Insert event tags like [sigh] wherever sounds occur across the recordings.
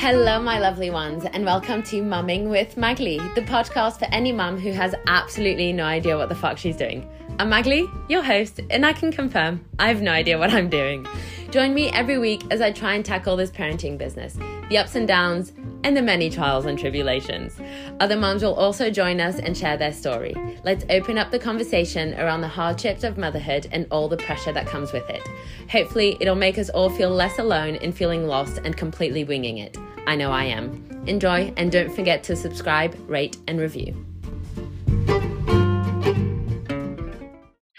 Hello, my lovely ones, and welcome to Mumming with Magali, the podcast for any mum who has absolutely no idea what the fuck she's doing. I'm Magali, your host, and I can confirm I have no idea what I'm doing. Join me every week as I try and tackle this parenting business, the ups and downs, and the many trials and tribulations. Other moms will also join us and share their story. Let's open up the conversation around the hardships of motherhood and all the pressure that comes with it. Hopefully, it'll make us all feel less alone in feeling lost and completely winging it. I know I am. Enjoy and don't forget to subscribe, rate, and review.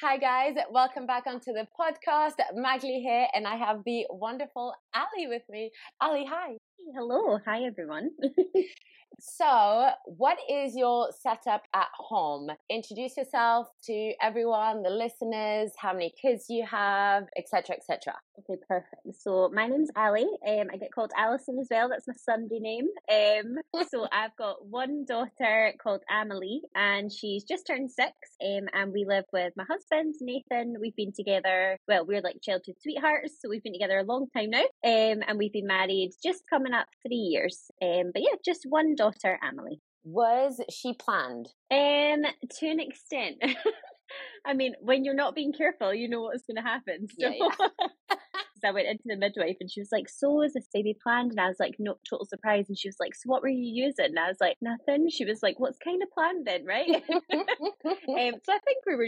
Hi, guys. Welcome back onto the podcast. Magali here, and I have the wonderful Ali with me. Ali, hi. Hello. Hi, everyone. [laughs] So, what is your setup at home? Introduce yourself to everyone, the listeners, how many kids you have, etc., etc. Okay, perfect. So my name's Ali. Um, I get called Alison as well. That's my Sunday name. Um, so [laughs] I've got one daughter called Emily, and she's just turned six. Um, and we live with my husband Nathan. We've been together. Well, we're like childhood sweethearts, so we've been together a long time now. Um, and we've been married just coming up three years. Um, but yeah, just one daughter, Emily. Was she planned? Um, to an extent. [laughs] I mean, when you're not being careful, you know what's going to happen. So. Yeah, yeah. [laughs] I went into the midwife and she was like, So is this baby planned? And I was like, No, total surprise. And she was like, So what were you using? And I was like, Nothing. She was like, What's kind of planned then, right? [laughs] um, so I think we were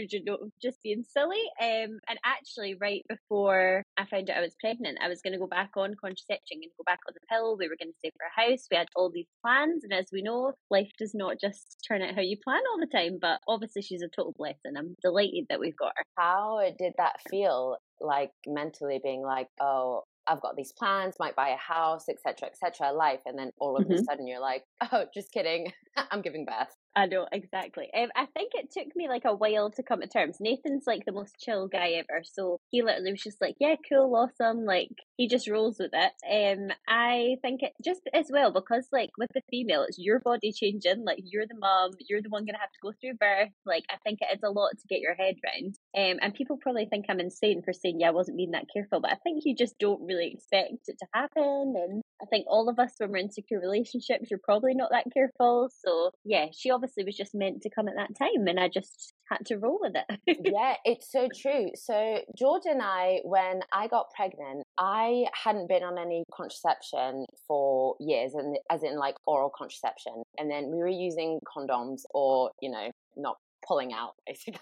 just being silly. Um, and actually, right before I found out I was pregnant, I was going to go back on contraception and go back on the pill. We were going to stay for a house. We had all these plans. And as we know, life does not just turn out how you plan all the time. But obviously, she's a total blessing. I'm delighted that we've got her. How did that feel? Like mentally being like, oh, I've got these plans, might buy a house, etc., etc., life, and then all of mm-hmm. a sudden you're like, oh, just kidding, [laughs] I'm giving birth. I know exactly. Um, I think it took me like a while to come to terms. Nathan's like the most chill guy ever, so he literally was just like, "Yeah, cool, awesome." Like he just rolls with it. Um, I think it just as well because like with the female, it's your body changing. Like you're the mom, you're the one gonna have to go through birth. Like I think it is a lot to get your head around. Um, and people probably think I'm insane for saying, "Yeah, I wasn't being that careful," but I think you just don't really expect it to happen. And I think all of us when we're in secure relationships, you're probably not that careful. So yeah, she obviously obviously was just meant to come at that time and I just had to roll with it. [laughs] yeah, it's so true. So George and I, when I got pregnant, I hadn't been on any contraception for years and as in like oral contraception. And then we were using condoms or, you know, not pulling out [laughs] basically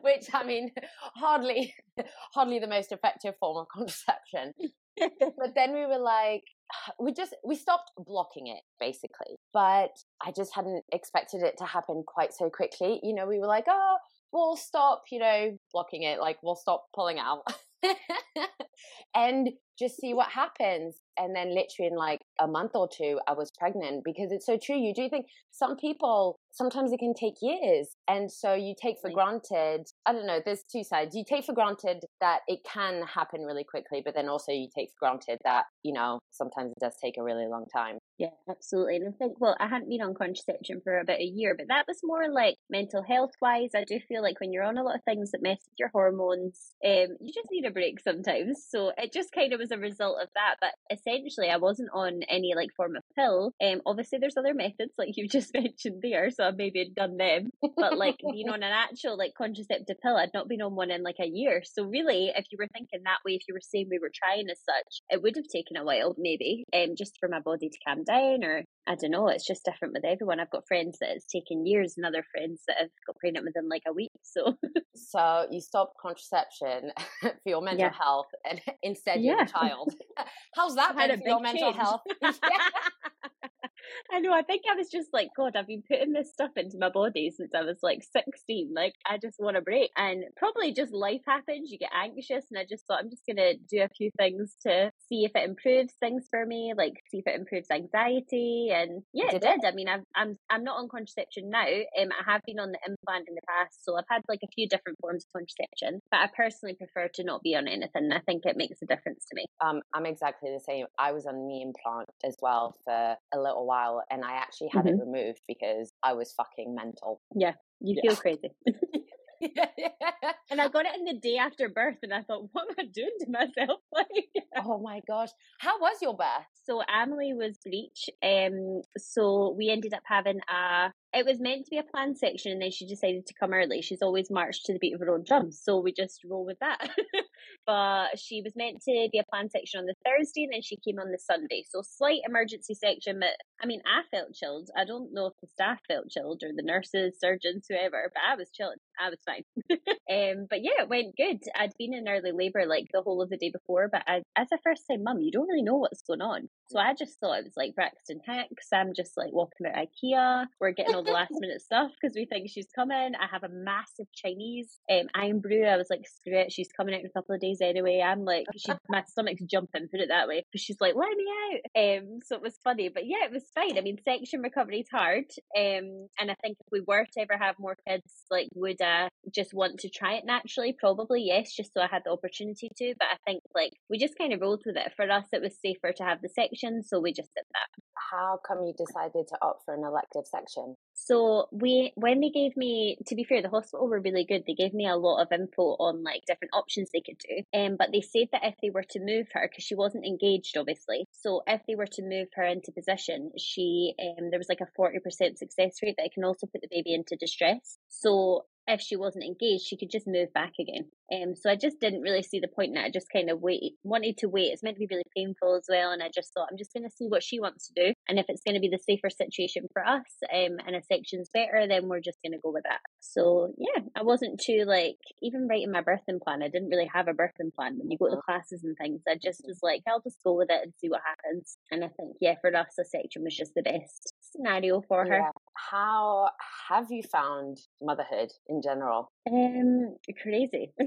which i mean hardly [laughs] hardly the most effective form of contraception but then we were like [sighs] we just we stopped blocking it basically. But i just hadn't expected it to happen quite so quickly. You know we were like oh we'll stop you know blocking it like we'll stop pulling out. [laughs] And just see what happens. And then literally in like a month or two i was pregnant because it's so true you do think some people sometimes it can take years. And so you take for granted i don't know there's two sides. You take for granted that it can happen really quickly but then also you take for granted that you know sometimes it does take a really long time. Yeah absolutely. And i think well i hadn't been on contraception for about a year but that was more like mental health wise. I do feel like when you're on a lot of things that mess with your hormones um you just need a break sometimes. So it just kind of was a result of that but essentially i wasn't on any like form of pill um obviously there's other methods like you [laughs] just mentioned there so I maybe had done them. But like [laughs] being on an actual like contraceptive pill, I'd not been on one in like a year. So really, if you were thinking that way, if you were saying we were trying as such, it would have taken a while maybe, um, just for my body to calm down or I don't know. It's just different with everyone. I've got friends that it's taken years, and other friends that have got pregnant within like a week. So, so you stop contraception [laughs] for your mental yeah. health, and [laughs] instead you yeah. have [laughs] a child. How's that been for your mental health? I know. I think I was just like, God, I've been putting this stuff into my body since I was like 16. Like, I just want a break. And probably just life happens. You get anxious. And I just thought, I'm just going to do a few things to see if it improves things for me, like see if it improves anxiety. And yeah, did it did. I mean, I've, I'm I'm not on contraception now. Um, I have been on the implant in the past. So I've had like a few different forms of contraception. But I personally prefer to not be on anything. I think it makes a difference to me. Um, I'm exactly the same. I was on the implant as well for a little while and I actually had mm-hmm. it removed because I was fucking mental. Yeah, you yeah. feel crazy. yeah, [laughs] yeah. And I got it in the day after birth, and I thought, what am I doing to myself? [laughs] Like, oh my gosh, how was your birth? So Emily was breech. Um, so we ended up having a it was meant to be a planned section and then she decided to come early. She's always marched to the beat of her own drums, so we just roll with that. [laughs] but she was meant to be a planned section on the Thursday and then she came on the Sunday. So slight emergency section, but I mean I felt chilled. I don't know if the staff felt chilled or the nurses, surgeons, whoever, but I was chilling. I was fine. [laughs] um, but yeah, it went good. I'd been in early labour like the whole of the day before, but I, as a first time mum, you don't really know what's going on. So I just thought it was like Braxton Hicks. I'm just like walking about IKEA. We're getting all the last minute stuff because we think she's coming. I have a massive Chinese um, Irn-Bru. I was like, screw it, she's coming out in a couple of days anyway. I'm like, she, [laughs] my stomach's jumping, put it that way. But she's like, let me out. Um, so it was funny. But yeah, it was fine. I mean, section recovery is hard. Um, and I think if we were to ever have more kids, like, would I just want to try it naturally? Probably yes, just so I had the opportunity to. But I think like we just kind of rolled with it. For us, it was safer to have the section, so we just did that. How come you decided to opt for an elective section? So we, when they gave me, to be fair, the hospital were really good. They gave me a lot of info on like different options they could do. Um, but they said that if they were to move her, because she wasn't engaged, obviously. So if they were to move her into position, she, um, there was like a forty percent success rate that it can also put the baby into distress. So if she wasn't engaged, she could just move back again. Um, so I just didn't really see the point in it. I just kind of wait, wanted to wait. It's meant to be really painful as well, and I just thought I'm just going to see what she wants to do, and if it's going to be the safer situation for us, um, and a section's better, then we're just going to go with that. So yeah, I wasn't too like even writing my birthing plan. I didn't really have a birthing plan when you go to classes and things. I just was like, I'll just go with it and see what happens. And I think yeah, for us, a section was just the best scenario for her. How have you found motherhood in general? Um, crazy. [laughs]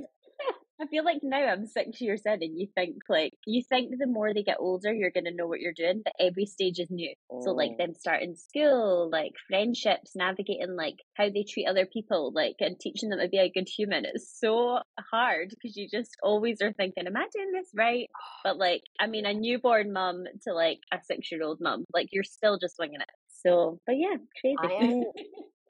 I feel like now I'm six years in, and you think like you think the more they get older, you're gonna know what you're doing, but every stage is new. Mm. So like mm. them starting school, like friendships, navigating like how they treat other people, like and teaching them to be a good human. It's so hard because you just always are thinking, "Am I doing this right?" [sighs] But like, I mean, a newborn mum to like a six year old mum, like you're still just swinging it. So, but yeah, crazy. [laughs]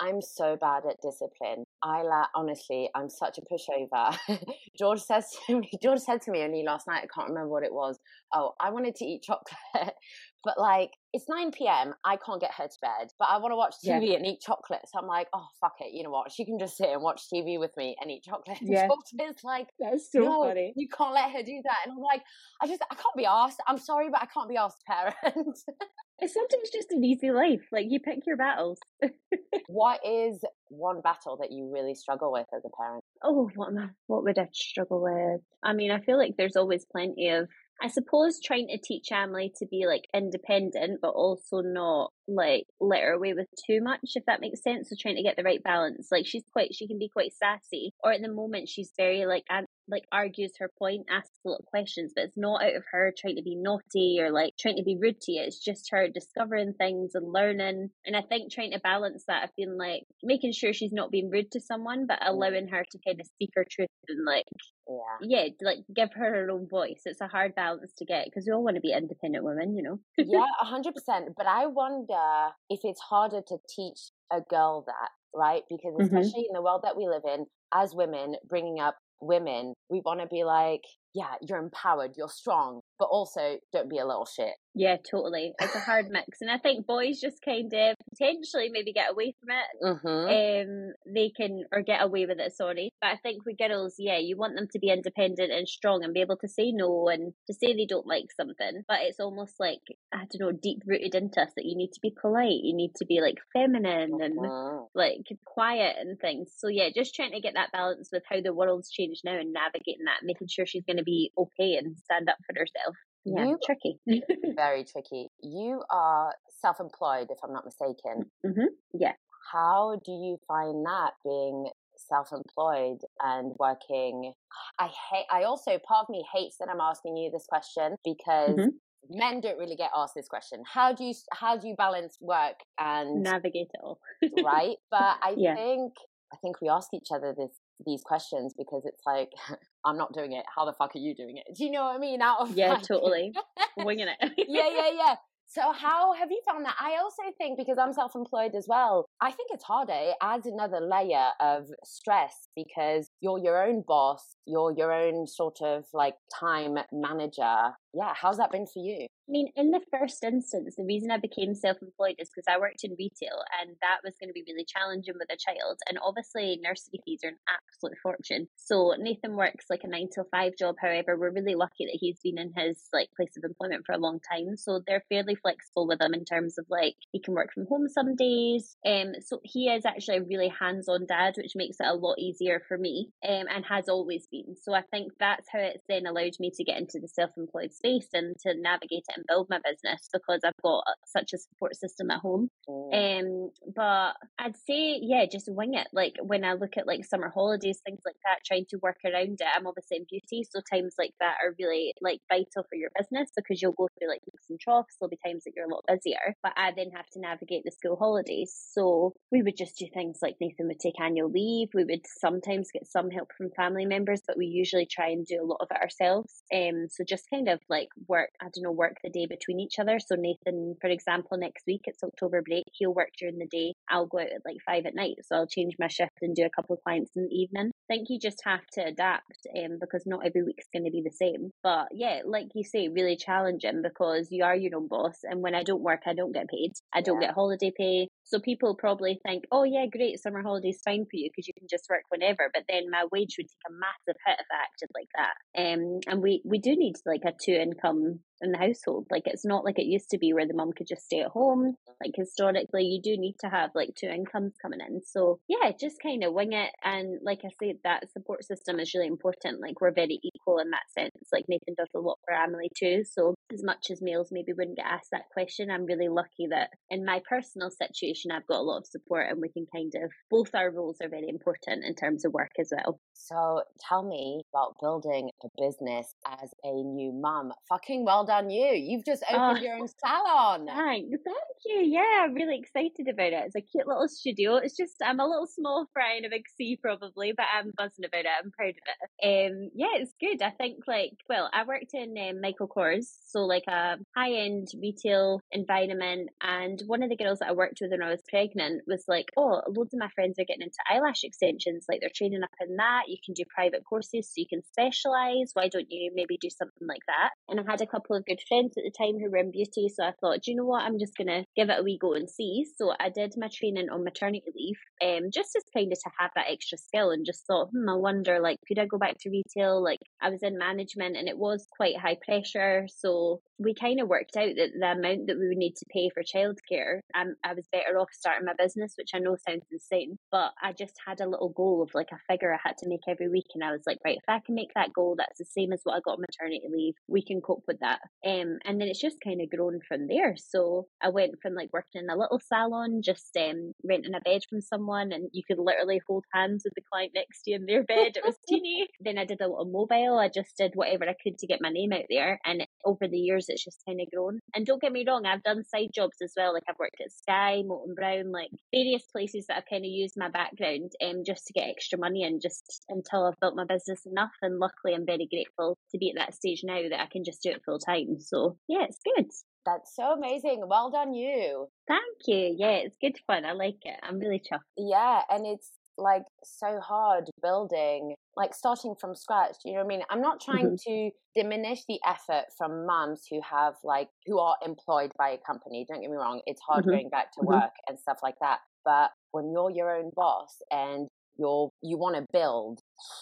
I'm so bad at discipline. I la- honestly, I'm such a pushover. [laughs] George says to me, George said to me only last night, I can't remember what it was. Oh, I wanted to eat chocolate, [laughs] but like it's 9 p.m. I can't get her to bed, but I want to watch TV yeah. and eat chocolate. So I'm like, oh fuck it, you know what? She can just sit and watch TV with me and eat chocolate. Yeah. George is like, that's so no, funny. You can't let her do that. And I'm like, I just, I can't be asked. I'm sorry, but I can't be asked, parent. It's sometimes just an easy life. Like you pick your battles. [laughs] what is one battle that you really struggle with as a parent? Oh, what am I, what would I struggle with? I mean, I feel like there's always plenty of I suppose trying to teach Emily to be like independent, but also not like let her away with too much, if that makes sense. So trying to get the right balance. Like she's quite, she can be quite sassy, or at the moment she's very like, and like argues her point, asks a lot of questions, but it's not out of her trying to be naughty or like trying to be rude to you. It's just her discovering things and learning. And I think trying to balance that, I've been like making sure she's not being rude to someone, but allowing her to kind of speak her truth and like, yeah, yeah like give her her own voice. It's a hard balance to get because we all want to be independent women, you know? yeah, [laughs] a hundred percent. But I wonder if it's harder to teach a girl that, right? Because mm-hmm. especially mm-hmm. in the world that we live in, as women, bringing up women, we want to be like, yeah, you're empowered, you're strong, but also don't be a little shit. Yeah, totally. It's a hard mix, and I think boys just kind of potentially maybe get away from it. Mm-hmm. Um, they can or get away with it. Sorry, but I think with girls, yeah, you want them to be independent and strong and be able to say no and to say they don't like something. But it's almost like I don't know, deep rooted into us that you need to be polite, you need to be like feminine and mm-hmm. like quiet and things. So yeah, just trying to get that balance with how the world's changed now and navigating that, making sure she's going to be okay and stand up for herself. Yeah, you, tricky. [laughs] very tricky. You are self employed, if I'm not mistaken. Mm-hmm. Yeah. How do you find that being self employed and working? I hate, I also, part of me hates that I'm asking you this question because. Mm-hmm. Men don't really get asked this question. How do you how do you balance work and navigate it all? right, [laughs] but I yeah. think I think we ask each other this these questions because it's like [laughs] I'm not doing it. How the fuck are you doing it? Do you know what I mean? [laughs] Out of yeah, like... totally [laughs] winging it. yeah, yeah, yeah. So how have you found that? I also think because I'm self-employed as well, I think it's harder. Eh? It adds another layer of stress because you're your own boss, you're your own sort of like time manager. Yeah, how's that been for you? I mean, in the first instance, the reason I became self employed is because I worked in retail and that was going to be really challenging with a child. And obviously, nursery fees are an absolute fortune. So Nathan works like a nine to five job. However, we're really lucky that he's been in his like place of employment for a long time. So they're fairly flexible with him in terms of like he can work from home some days. Um, so he is actually a really hands on dad, which makes it a lot easier for me um, and has always been. So I think that's how it's then allowed me to get into the self employed space and to navigate it and build my business because I've got such a support system at home. Mm. Um, but I'd say, yeah, just wing it. Like when I look at like summer holidays, things like that, trying to work around it. I'm obviously in beauty, so times like that are really like vital for your business because you'll go through like peaks and troughs. There'll be times that you're a lot busier, but I then have to navigate the school holidays. So we would just do things like Nathan would take annual leave. We would sometimes get some help from family members, but we usually try and do a lot of it ourselves. Um, so just kind of like work, I don't know, work the day between each other. So Nathan, for example, next week it's October break, he'll work during the day. I'll go out at like five at night. So I'll change my shift and do a couple of clients in the evening. I think you just have to adapt um, because not every week's going to be the same. But yeah, like you say, really challenging because you are your own boss. And when I don't work, I don't get paid. I don't yeah. get holiday pay. So people probably think, oh yeah, great, summer holiday's fine for you because you can just work whenever. But then my wage would take a massive hit if I acted like that. Um, and we we do need like a two income in the household. Like it's not like it used to be where the mum could just stay at home. Like historically, you do need to have like two incomes coming in. So yeah, just kind of wing it. And like I said, that support system is really important. Like we're very equal in that sense. Like Nathan does a lot for Emily too. So as much as males maybe wouldn't get asked that question, I'm really lucky that in my personal situation, I've got a lot of support and we can kind of, both our roles are very important in terms of work as well. So tell me about building a business as a new mum. Fucking well done, you. You've just opened oh, your own [laughs] salon. Thanks. Thank you. Yeah, I'm really excited about it. It's a cute little studio. It's just, I'm a little small fry in a big sea probably, but I'm buzzing about it. I'm proud of it. Um, yeah, it's good. I think like, well, I worked in um, Michael Kors, so like a high end retail environment. And one of the girls that I worked with when I was pregnant was like, oh, loads of my friends are getting into eyelash extensions. Like they're training up in that. You can do private courses so you can specialize. Why don't you maybe do something like that? And I had a couple of good friends at the time who were in beauty. So I thought, do you know what? I'm just going to give it a wee go and see. So I did my training on maternity leave, um, just as kind of to have that extra skill and just thought, hmm, I wonder, like, could I go back to retail? Like, I was in management and it was quite high pressure. So we kind of worked out that the amount that we would need to pay for childcare, um, I was better off starting my business, which I know sounds insane, but I just had a little goal of like a figure I had to make every week. And I was like, right, if I can make that goal, that's the same as what I got on maternity leave, we can cope with that. Um, and then it's just kind of grown from there. So I went from like working in a little salon, just um, renting a bed from someone, and you could literally hold hands with the client next to you in their bed. It was teeny. [laughs] [laughs] then I did a little mobile. I just did whatever I could to get my name out there. And over the years, it's just kind of grown. And don't get me wrong, I've done side jobs as well. Like I've worked at Sky, Molton Brown, like various places that I've kind of used my background um, just to get extra money and just until I've built my business enough. And luckily, I'm very grateful to be at that stage now that I can just do it full time. So yeah, it's good. That's so amazing. Well done, you. Thank you. Yeah, it's good fun. I like it. I'm really chuffed. Yeah, and it's like so hard building like starting from scratch you know what i mean i'm not trying mm-hmm. to diminish the effort from moms who have like who are employed by a company don't get me wrong it's hard mm-hmm. going back to mm-hmm. work and stuff like that but when you're your own boss and you're you want to build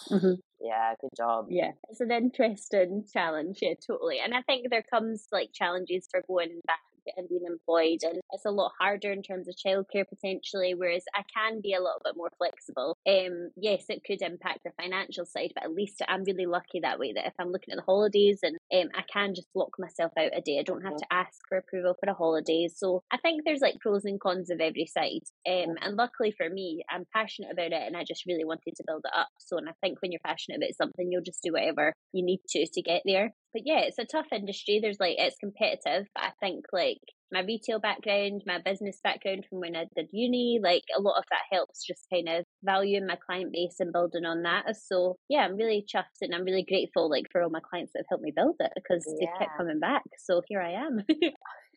mm-hmm. [sighs] yeah good job yeah it's an interesting challenge yeah totally and i think there comes like challenges for going back and being employed. And it's a lot harder in terms of childcare potentially, whereas I can be a little bit more flexible. Um, yes, it could impact the financial side, but at least I'm really lucky that way that if I'm looking at the holidays and um, I can just block myself out a day, I don't have to ask for approval for the holidays. So I think there's like pros and cons of every side. Um, and luckily for me, I'm passionate about it and I just really wanted to build it up. So, and I think when you're passionate about something, you'll just do whatever you need to to get there but yeah, it's a tough industry. There's like it's competitive, but I think like my retail background, my business background from when I did uni, like a lot of that helps just kind of valuing my client base and building on that. So yeah, I'm really chuffed and I'm really grateful like for all my clients that have helped me build it because yeah. they kept coming back. So here I am.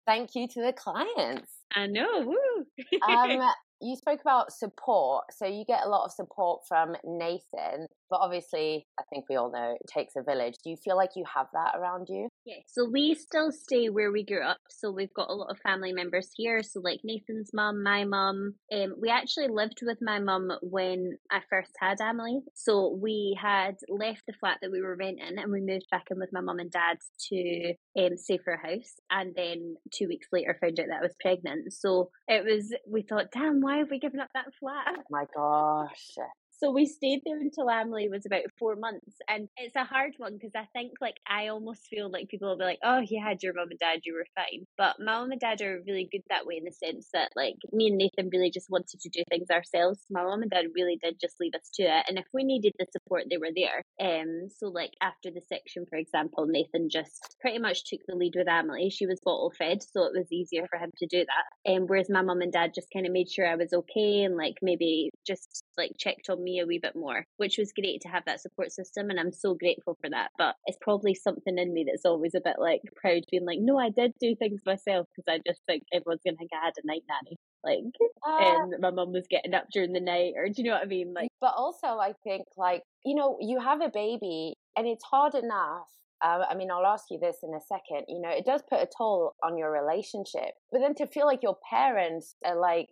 Thank you to the clients. [laughs] I know. Woo. um, [laughs] [laughs] you spoke about support. So you get a lot of support from Nathan, but obviously, I think we all know it takes a village. Do you feel like you have that around you? Yeah, so we still stay where we grew up. So we've got a lot of family members here. So like Nathan's mum, my mum. Um, we actually lived with my mum when I first had Emily. So we had left the flat that we were renting and we moved back in with my mum and dad to um, Safer House. And then two weeks later found out that I was pregnant. So it was, we thought, damn, why have we given up that flat? Oh my gosh. So we stayed there until Emily was about four months. And it's a hard one because I think like I almost feel like people will be like, oh, you had your mum and dad, you were fine. But my mum and dad are really good that way in the sense that like me and Nathan really just wanted to do things ourselves. My mum and dad really did just leave us to it. And if we needed the support, they were there. Um, so like after the section, for example, Nathan just pretty much took the lead with Emily. She was bottle fed, so it was easier for him to do that. Um, whereas my mum and dad just kind of made sure I was okay and like maybe just like checked on me me a wee bit more, which was great to have that support system. And I'm so grateful for that. But it's probably something in me that's always a bit like proud, being like, no, I did do things myself because I just think everyone's going to think I had a night nanny. Like, uh, and my mum was getting up during the night, or do you know what I mean? Like, but also, I think, like, you know, you have a baby and it's hard enough uh, I mean, I'll ask you this in a second. You know, it does put a toll on your relationship, but then to feel like your parents are like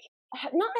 not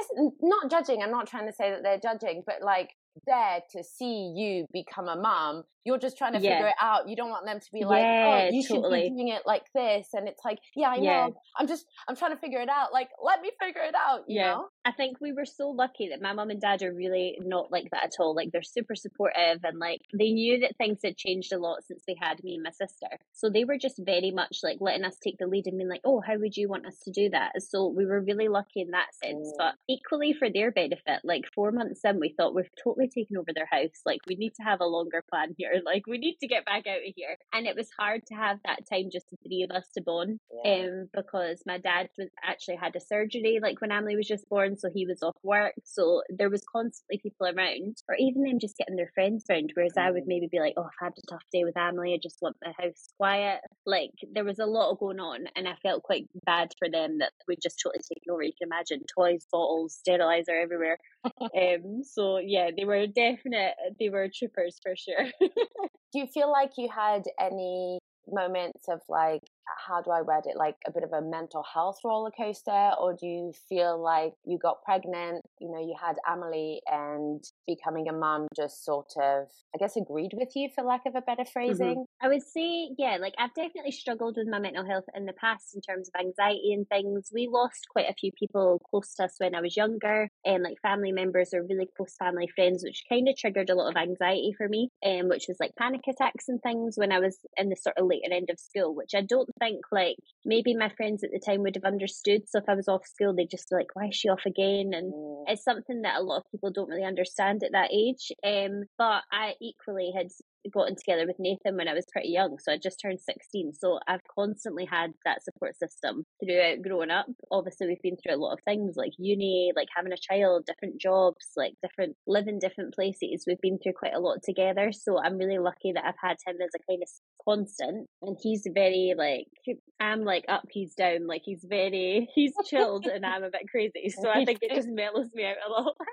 not judging. I'm not trying to say that they're judging, but like there to see you become a mom. You're just trying to yeah. figure it out. You don't want them to be like, yeah, oh, you totally. should be doing it like this. And it's like, yeah, I yeah. know. I'm just, I'm trying to figure it out. Like, let me figure it out, yeah. Know? I think we were so lucky that my mom and dad are really not like that at all. Like, they're super supportive and like they knew that things had changed a lot since they had me and my sister. So they were just very much like letting us take the lead and being like, oh, how would you want us to do that? So we were really lucky in that sense. Mm. But equally for their benefit, like four months in, we thought we've totally taken over their house. Like, we need to have a longer plan here. [laughs] Like, we need to get back out of here. And it was hard to have that time just the three of us to bond. Yeah. Um, because my dad was actually had a surgery like when Emily was just born, so he was off work. So there was constantly people around, or even them just getting their friends around. Whereas mm. I would mm. maybe be like, Oh, I've had a tough day with Emily, I just want the house quiet. Like there was a lot going on and I felt quite bad for them that we'd just totally taken over. You can imagine toys, bottles, sterilizer everywhere. [laughs] um so yeah, they were definite uh, they were troopers for sure. [laughs] Do you feel like you had any moments of like how do I word it, like a bit of a mental health roller coaster? Or do you feel like you got pregnant, you know, you had Emily and becoming a mum just sort of, I guess, agreed with you for lack of a better mm-hmm. phrasing? Mm-hmm. I would say, yeah, like I've definitely struggled with my mental health in the past in terms of anxiety and things. We lost quite a few people close to us when I was younger, and like family members or really close family friends, which kind of triggered a lot of anxiety for me, um, which was like panic attacks and things when I was in the sort of later end of school, which I don't think like maybe my friends at the time would have understood. So if I was off school, they'd just be like, why is she off again? And mm. it's something that a lot of people don't really understand at that age. Um, but I equally had gotten together with Nathan when I was pretty young. So I just turned 16. So I've constantly had that support system throughout growing up. Obviously, we've been through a lot of things like uni, like having a child, different jobs, like different, living different places. We've been through quite a lot together. So I'm really lucky that I've had him as a kind of constant. And he's very like, I'm like up, he's down. Like he's very, [laughs] he's chilled and I'm a bit crazy. So I think it [laughs] just mellows me out a lot. [laughs]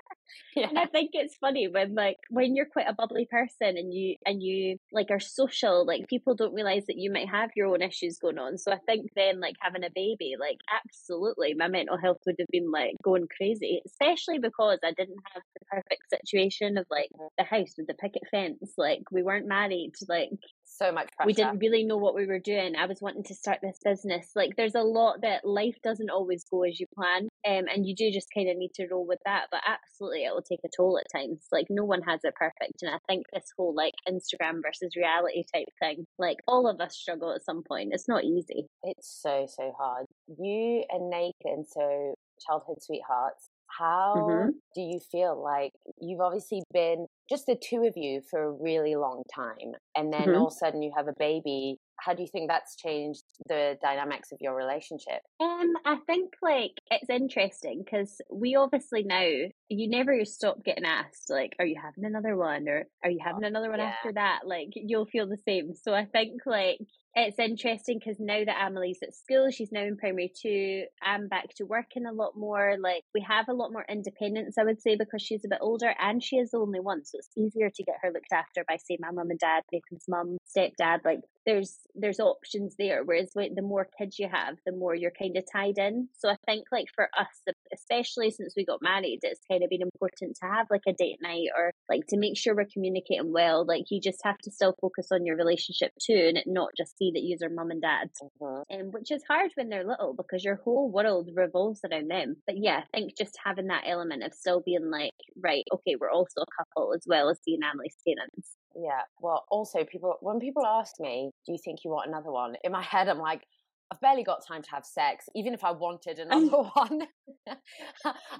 Yeah. And I think it's funny when like, when you're quite a bubbly person and you, and you like are social, like people don't realize that you might have your own issues going on. So I think then like having a baby, like absolutely my mental health would have been like going crazy, especially because I didn't have the perfect situation of like the house with the picket fence. Like we weren't married, like so much pressure. We didn't really know what we were doing. I was wanting to start this business. Like there's a lot that life doesn't always go as you plan. Um, and you do just kind of need to roll with that. But absolutely it will take a toll at times. Like no one has it perfect. And I think this whole like Instagram versus reality type thing, like all of us struggle at some point. It's not easy. It's so, so hard. You and Nathan, so childhood sweethearts, how mm-hmm. do you feel like you've obviously been just the two of you for a really long time and then mm-hmm. all of a sudden you have a baby how do you think that's changed the dynamics of your relationship um i think like it's interesting because we obviously now you never stop getting asked, like, are you having another one? Or are you having oh, another one yeah. after that? Like, you'll feel the same. So I think, like, it's interesting because now that Emily's at school, she's now in primary two. I'm back to working a lot more. Like we have a lot more independence, I would say, because she's a bit older and she is the only one, so it's easier to get her looked after by say my mum and dad, Nathan's mum, stepdad. Like there's there's options there. Whereas like, the more kids you have, the more you're kind of tied in. So I think like for us, especially since we got married, it's kind of been important to have like a date night or like to make sure we're communicating well. Like you just have to still focus on your relationship too, and not just see that you're mum and dad, mm-hmm. um, which is hard when they're little because your whole world revolves around them. But yeah, I think just having that element of still being like, right, okay, we're also a couple as well as being Emily's parents. Yeah. Well, also people when people ask me, "Do you think you want another one?" In my head, I'm like, I've barely got time to have sex, even if I wanted another [laughs] one.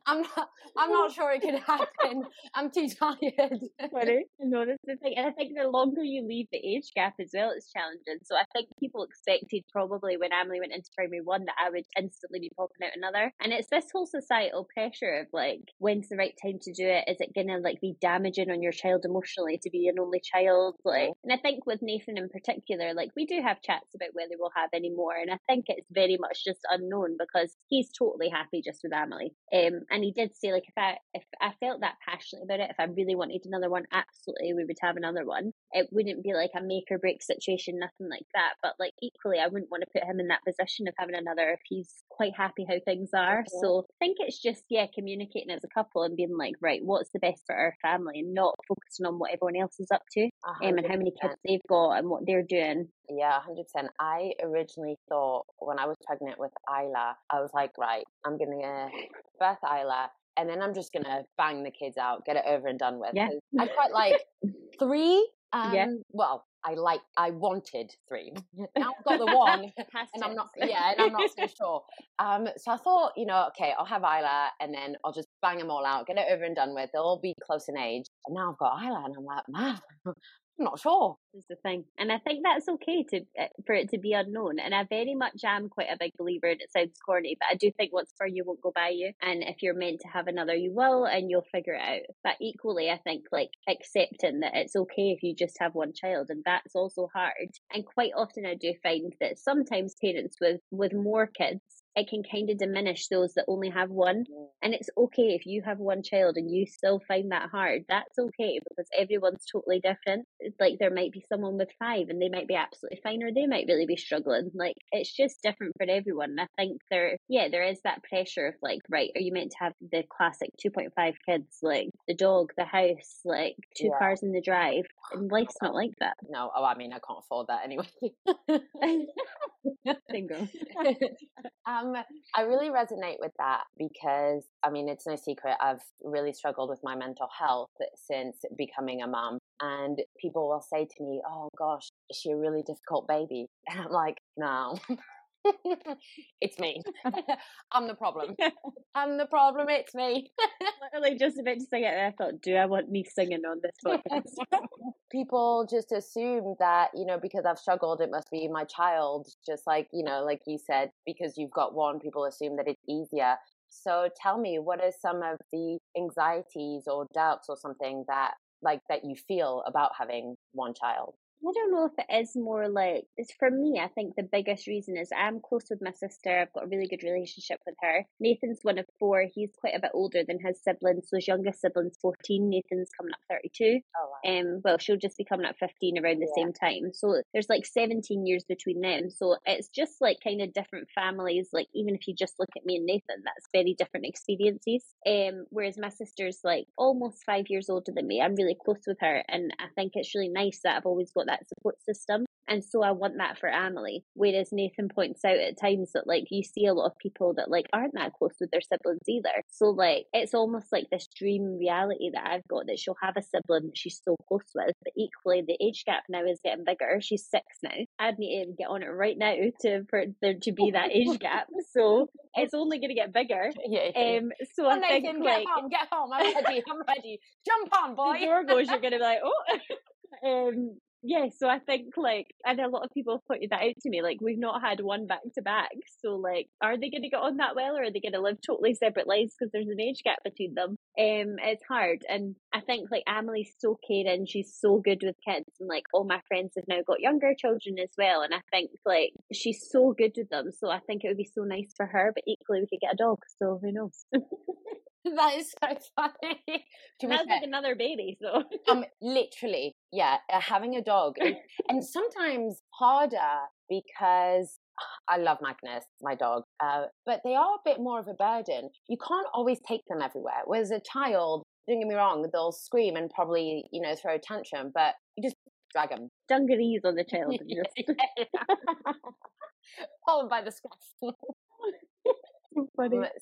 I'm not. I'm not sure it could [laughs] happen. I'm too tired. Funny. No, that's the thing, and I think the longer you leave the age gap as well, it's challenging. So I think people expected probably when Emily went into primary one that I would instantly be popping out another, and it's this whole societal pressure of like, when's the right time to do it? Is it gonna like be damaging on your child emotionally to be an only child? Like, and I think with Nathan in particular, like we do have chats about whether we'll have any more, and I think it's very much just unknown because he's totally happy just with Emily. Um, and he did say like if I if I felt that passionate about it, if I really wanted another one, absolutely we would have another one. It wouldn't be like a make or break situation, nothing like that. But like equally, I wouldn't want to put him in that position of having another if he's quite happy how things are. Okay. So I think it's just yeah, communicating as a couple and being like, right, what's the best for our family, and not focusing on what everyone else is up to, um, and how many kids they've got and what they're doing. Yeah, hundred percent. I originally thought when I was pregnant with Isla, I was like, right, I'm gonna birth Isla, and then I'm just gonna bang the kids out, get it over and done with. Yeah. I quite like [laughs] three. Um, yeah. Well, I like, I wanted three. [laughs] now I've got the [laughs] one, and I'm not, yeah, and I'm not so [laughs] sure. Um, so I thought, you know, okay, I'll have Isla, and then I'll just bang them all out, get it over and done with. They'll all be close in age. And now I've got Isla, and I'm like, man, Not sure. Is the thing, and I think that's okay to uh, for it to be unknown. And I very much am quite a big believer, and it sounds corny, but I do think what's for you won't go by you. And if you're meant to have another, you will, and you'll figure it out. But equally, I think like accepting that it's okay if you just have one child, and that's also hard. And quite often, I do find that sometimes parents with with more kids it can kind of diminish those that only have one. And it's okay if you have one child and you still find that hard. That's okay because everyone's totally different. It's like there might be someone with five and they might be absolutely fine or they might really be struggling. Like it's just different for everyone. And I think there, yeah, there is that pressure of like, right, are you meant to have the classic 2.5 kids, like the dog, the house, like two yeah. cars in the drive? And [sighs] life's not like that. No, oh, I mean, I can't afford that anyway. [laughs] [laughs] [laughs] Bingo. [laughs] um, I really resonate with that because, I mean, it's no secret I've really struggled with my mental health since becoming a mom. And people will say to me, "Oh gosh, is she a really difficult baby?" [laughs] And I'm like, "No." It's me. [laughs] [laughs] I'm the problem. [laughs] I'm the problem. It's me. Literally just about to sing it, and I thought, do I want me singing on this podcast? People just assume that you know because I've struggled, it must be my child. Just like you know, like you said, because you've got one, people assume that it's easier. So tell me, what are some of the anxieties or doubts or something that like that you feel about having one child? I don't know if it is more like it's for me. I think the biggest reason is I'm close with my sister. I've got a really good relationship with her. Nathan's one of four. He's quite a bit older than his siblings. So his youngest sibling's fourteen. Nathan's coming up thirty two. Oh, wow. Um, well, she'll just be coming up fifteen around the yeah. same time. So there's like seventeen years between them. So it's just like kind of different families. Like even if you just look at me and Nathan, that's very different experiences. Um, whereas my sister's like almost five years older than me. I'm really close with her, and I think it's really nice that I've always got that support system. And so I want that for Emily. Whereas Nathan points out at times that like you see a lot of people that like aren't that close with their siblings either. So like it's almost like this dream reality that I've got that she'll have a sibling that she's so close with. But equally the age gap now is getting bigger. She's six now. I'd need to get on it right now to for there to be that age [laughs] gap. So it's only gonna get bigger. [laughs] Yeah. Um so well, I Nathan, think get like home, get home, I'm ready, I'm ready. Jump on, boy. [laughs] The door goes, you're gonna be like, oh um yeah, so I think like, and a lot of people have pointed that out to me. Like, we've not had one back to back. So, like, are they going to get on that well, or are they going to live totally separate lives because there's an age gap between them? Um, it's hard, and I think like Emily's so caring. She's so good with kids, and like all my friends have now got younger children as well. And I think like she's so good with them. So I think it would be so nice for her. But equally, we could get a dog. So who knows? [laughs] [laughs] that is so funny. That's like another baby. So um, literally, yeah, uh, having a dog, and, and sometimes harder because [sighs] I love Magnus, my dog, uh, but they are a bit more of a burden. You can't always take them everywhere. Whereas a child, don't get me wrong, they'll scream and probably, you know, throw a tantrum, but you just drag them. Dungarees on the child. [laughs] [laughs] Followed by the scruff.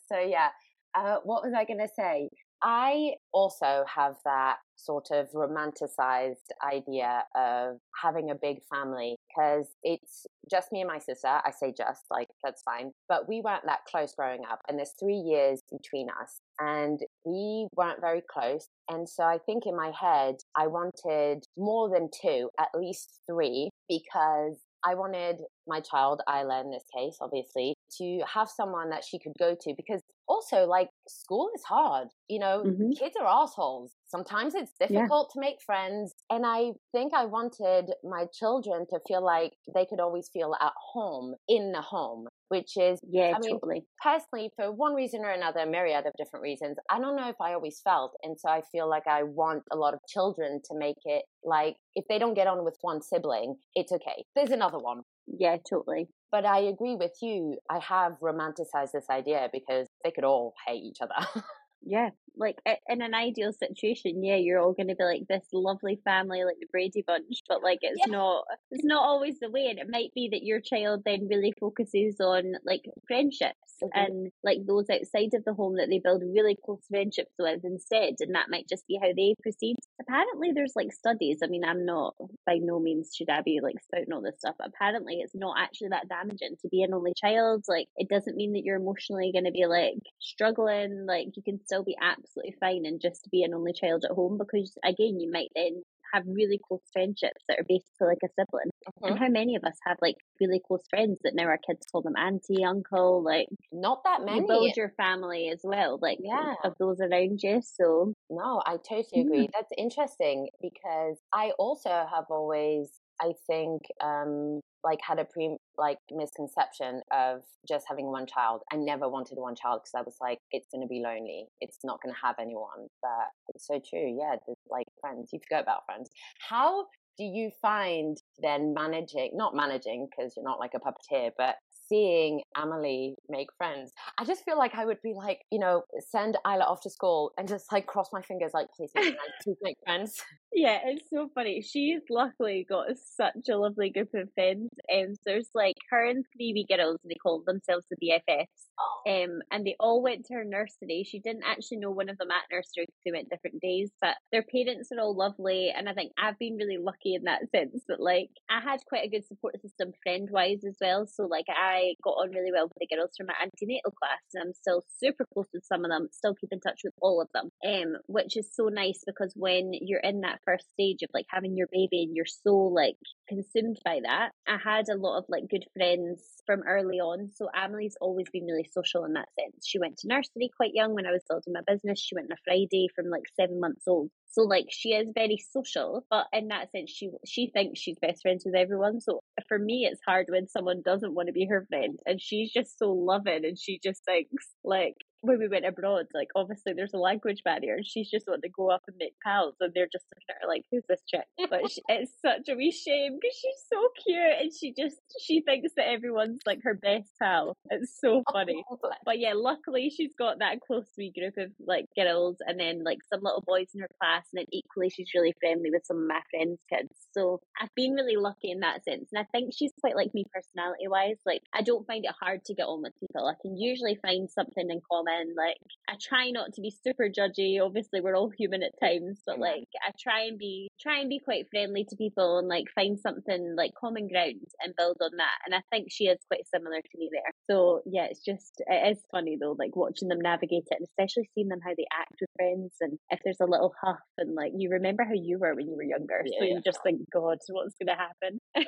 So, yeah. Uh, what was I going to say? I also have that sort of romanticized idea of having a big family because it's just me and my sister. I say just, like, that's fine. But we weren't that close growing up, and there's three years between us, and we weren't very close. And so I think in my head, I wanted more than two, at least three, because I wanted my child, Isla in this case, obviously, to have someone that she could go to because also, like, school is hard. You know, mm-hmm. kids are assholes. Sometimes it's difficult yeah. to make friends. And I think I wanted my children to feel like they could always feel at home in the home, which is, yeah, I totally. personally, for one reason or another, a myriad of different reasons, I don't know if I always felt. And so I feel like I want a lot of children to make it like if they don't get on with one sibling, it's okay. There's another one. Yeah, totally. But I agree with you. I have romanticized this idea because they could all hate each other. [laughs] yeah, like in an ideal situation, yeah, you're all going to be like this lovely family, like the Brady Bunch. But like, it's yeah. not. It's not always the way, and it might be that your child then really focuses on like friendships mm-hmm. and like those outside of the home that they build really close friendships with instead, and that might just be how they proceed. Apparently, there's like studies. I mean, I'm not by no means should I be like spouting all this stuff. Apparently, it's not actually that damaging to be an only child. Like, it doesn't mean that you're emotionally going to be like struggling. Like, you can still be at absolutely fine and just to be an only child at home because again you might then have really close friendships that are basically like a sibling. Mm-hmm. And how many of us have like really close friends that now our kids call them auntie, uncle, like not that many. You build your family as well, like yeah. of those around you. So no, I totally agree. Mm. That's interesting because I also have always I think um like had a pre like misconception of just having one child. I never wanted one child because I was like, it's going to be lonely. It's not going to have anyone. But it's so true. Yeah, like friends. You forget about friends. How do you find then managing? Not managing because you're not like a puppeteer, but seeing Emily make friends. I just feel like I would be like, you know, send Isla off to school and just like cross my fingers, like, please make friends, please make friends. [laughs] Yeah, it's so funny. She's luckily got such a lovely group of friends. Um, so there's like her and three wee girls, they call themselves the BFFs. Oh. Um, and they all went to her nursery. She didn't actually know one of them at nursery because they went different days, but their parents are all lovely. And I think I've been really lucky in that sense that like I had quite a good support system friend wise as well. So like I got on really well with the girls from my antenatal class and I'm still super close with some of them, still keep in touch with all of them. Um, which is so nice because when you're in that first stage of like having your baby and you're so like consumed by that. I had a lot of like good friends from early on. So Emily's always been really social in that sense. She went to nursery quite young when I was building my business. She went on a Friday from like seven months old. So like she is very social, but in that sense she she thinks she's best friends with everyone. So for me it's hard when someone doesn't want to be her friend and she's just so loving and she just thinks like when we went abroad, like obviously there's a language barrier. And she's just wanting to go up and make pals, and they're just looking at her like, "Who's this chick?" [laughs] But she, it's such a wee shame because she's so cute, and she just she thinks that everyone's like her best pal. It's so oh, funny. But yeah, luckily she's got that close wee group of like girls, and then like some little boys in her class, and then equally she's really friendly with some of my friends' kids. So I've been really lucky in that sense, and I think she's quite like me personality wise. Like I don't find it hard to get on with people. I can usually find something in common like I try not to be super judgy. Obviously, we're all human at times, but mm-hmm. like I try and be try and be quite friendly to people and like find something like common ground and build on that. And I think she is quite similar to me there. So yeah, it's just it is funny though, like watching them navigate it, and especially seeing them how they act with friends, and if there's a little huff, and like you remember how you were when you were younger, yeah, so you just think, God, what's going to happen? [laughs]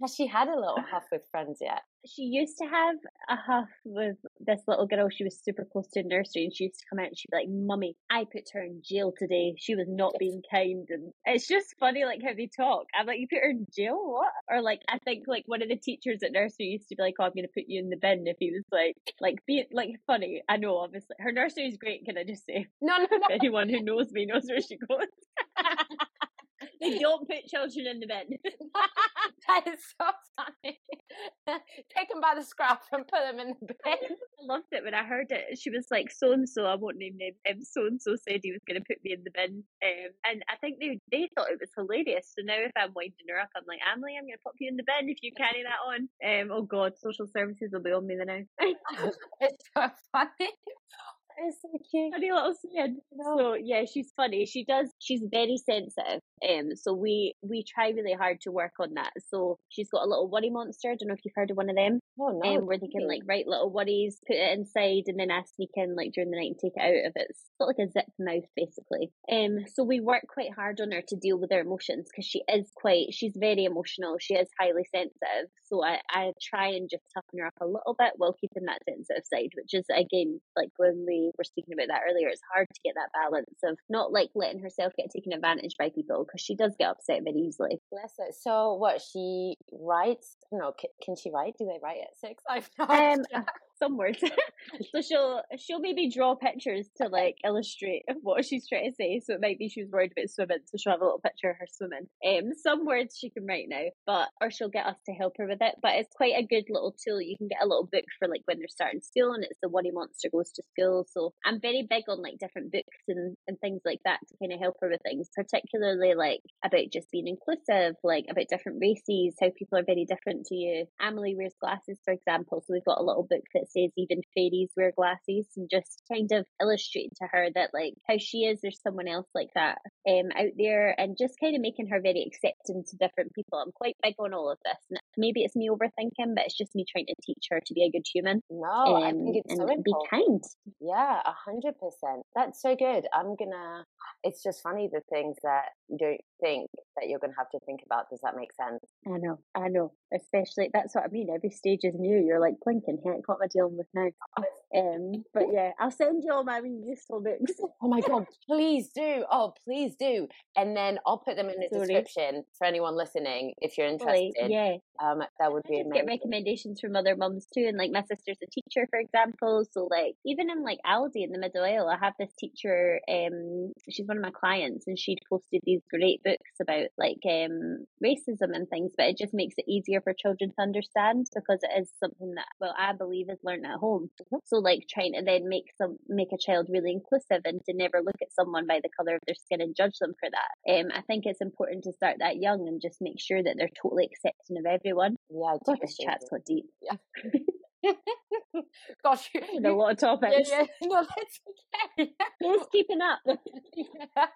Has she had a little huff with friends yet? She used to have a huff with this little girl she was super close to in nursery, and she used to come out and she'd be like, Mummy, I put her in jail today. She was not being kind. And it's just funny, like, how they talk. I'm like, You put her in jail? What? Or, like, I think, like, one of the teachers at nursery used to be like, Oh, I'm going to put you in the bin if he was like, like, be like, funny. I know, obviously. Her nursery is great, can I just say? No, no, no. Anyone who knows me knows where she goes. [laughs] they don't put children in the bin. [laughs] that is so funny. [laughs] Take them by the scruff and put them in the bin. [laughs] I loved it when I heard it. She was like, so and so, I won't name name, um, so and so said he was going to put me in the bin. Um, and I think they they thought it was hilarious. So now if I'm winding her up, I'm like, Emily, I'm going to pop you in the bin if you carry that on. Um, oh God, social services will be on me the now. it's so funny. It's so cute. Funny little skin. So yeah, she's funny. She does. She's very sensitive. Um, so we we try really hard to work on that. So she's got a little worry monster. I don't know if you've heard of one of them. Oh no! Um, where they can like write little worries, put it inside, and then I sneak in like during the night and take it out of it. It's sort of like a zip mouth basically. Um, so we work quite hard on her to deal with her emotions because she is quite. She's very emotional. She is highly sensitive. So I I try and just toughen her up a little bit while keeping that sensitive side, which is again like when we were speaking about that earlier. It's hard to get that balance of not like letting herself get taken advantage by people because she does get upset very easily. Bless her. So what she writes? No, can, can she write? Do they write at six? [laughs] I've no um, some words. [laughs] so she'll she'll maybe draw pictures to like illustrate [laughs] what she's trying to say. So it might be she was worried about swimming, so she'll have a little picture of her swimming. Um, some words she can write now, but or she'll get us to help her with it. But it's quite a good little tool. You can get a little book for like when they're starting school, and it's the Worry Monster Goes to School. So I'm very big on like different books and and things like that to kind of help her with things, particularly like about just being inclusive, like about different races, how people are very different to you. Emily wears glasses, for example, so we've got a little book that says even fairies wear glasses and just kind of illustrating to her that like how she is there's someone else like that um out there and just kind of making her very accepting to different people. I'm quite big on all of this and maybe it's me overthinking but it's just me trying to teach her to be a good human no um, i think it's and so be kind. Yeah a hundred percent. That's so good. I'm gonna it's just funny the things that you don't think that you're going to have to think about. Does that make sense? I know, I know. Especially that's what I mean. Every stage is new. You're like blinking. Heck, what am I dealing with now? Um, but yeah, I'll send you all my really useful books. [laughs] oh my god, please do. Oh, please do. And then I'll put them in the Sorry. description for anyone listening if you're interested. yeah, um, that would be amazing. Get recommendations from other mums too, and like my sister's a teacher, for example. So like even in like Aldi in the Middle Aisle, I have this teacher. Um, she's one of my clients, and she'd posted these great books about like um racism and things. But it just makes it easier for children to understand because it is something that well I believe is learned at home. Mm-hmm. So like trying to then make some make a child really inclusive and to never look at someone by the color of their skin and judge them for that. Um, I think it's important to start that young and just make sure that they're totally accepting of everyone. Yeah, God, this chat's got deep. Yeah. [laughs] Gosh, [laughs] you, a lot of topics. Yeah, yeah. [laughs] No, that's okay. Who's keeping up? yeah.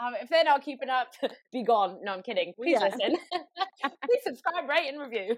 um, if they're not keeping up, be gone. No, I'm kidding. Please yeah. listen. Please subscribe, rate, and review.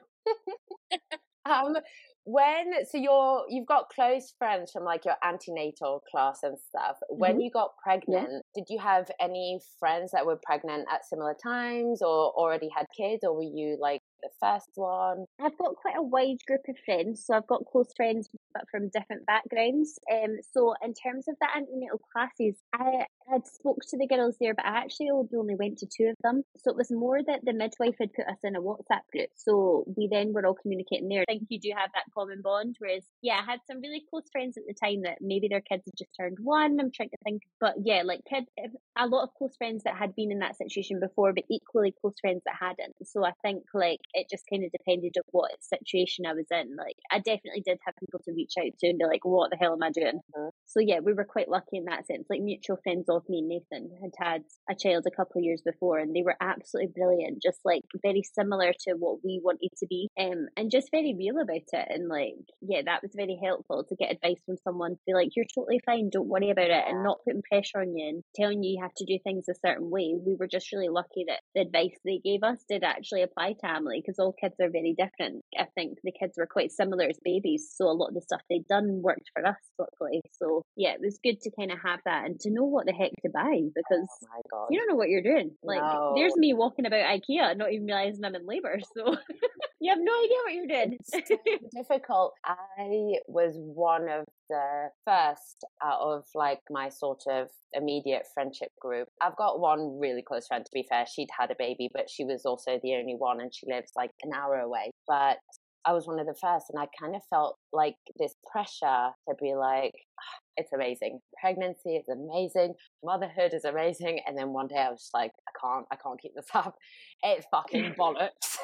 um, when so you're you've got close friends from like your antenatal class and stuff when mm-hmm. you got pregnant yeah. did you have any friends that were pregnant at similar times or already had kids or were you like the first one i've got quite a wide group of friends so i've got close friends but from different backgrounds um so in terms of the antenatal classes i had spoke to the girls there but i actually only went to two of them so it was more that the midwife had put us in a whatsapp group so we then were all communicating there i think you do have that common bond. Whereas, yeah, I had some really close friends at the time that maybe their kids had just turned one. I'm trying to think, but yeah, like kids, a lot of close friends that had been in that situation before, but equally close friends that hadn't. So I think like it just kind of depended on what situation I was in. Like I definitely did have people to reach out to and be like, what the hell am I doing? Mm-hmm. So yeah, we were quite lucky in that sense. Like mutual friends of me and Nathan had had a child a couple of years before, and they were absolutely brilliant, just like very similar to what we wanted to be, um, and just very real about it. And like, yeah, that was very helpful to get advice from someone to be like, "You're totally fine, don't worry about it," and not putting pressure on you and telling you you have to do things a certain way. We were just really lucky that the advice they gave us did actually apply to Emily because all kids are very different. I think the kids were quite similar as babies, so a lot of the stuff they'd done worked for us, luckily. So yeah, it was good to kind of have that and to know what the heck to buy because oh you don't know what you're doing. Like no. there's me walking about IKEA, not even realizing I'm in labour. So [laughs] you have no idea what you're doing. It's difficult. I was one of the first out of like my sort of immediate friendship group. I've got one really close friend, to be fair. She'd had a baby, but she was also the only one and she lives like an hour away. But I was one of the first, and I kind of felt like this pressure to be like, it's amazing. Pregnancy is amazing. Motherhood is amazing. And then one day I was just like, I can't, I can't keep this [laughs] up. It's fucking [laughs] bollocks.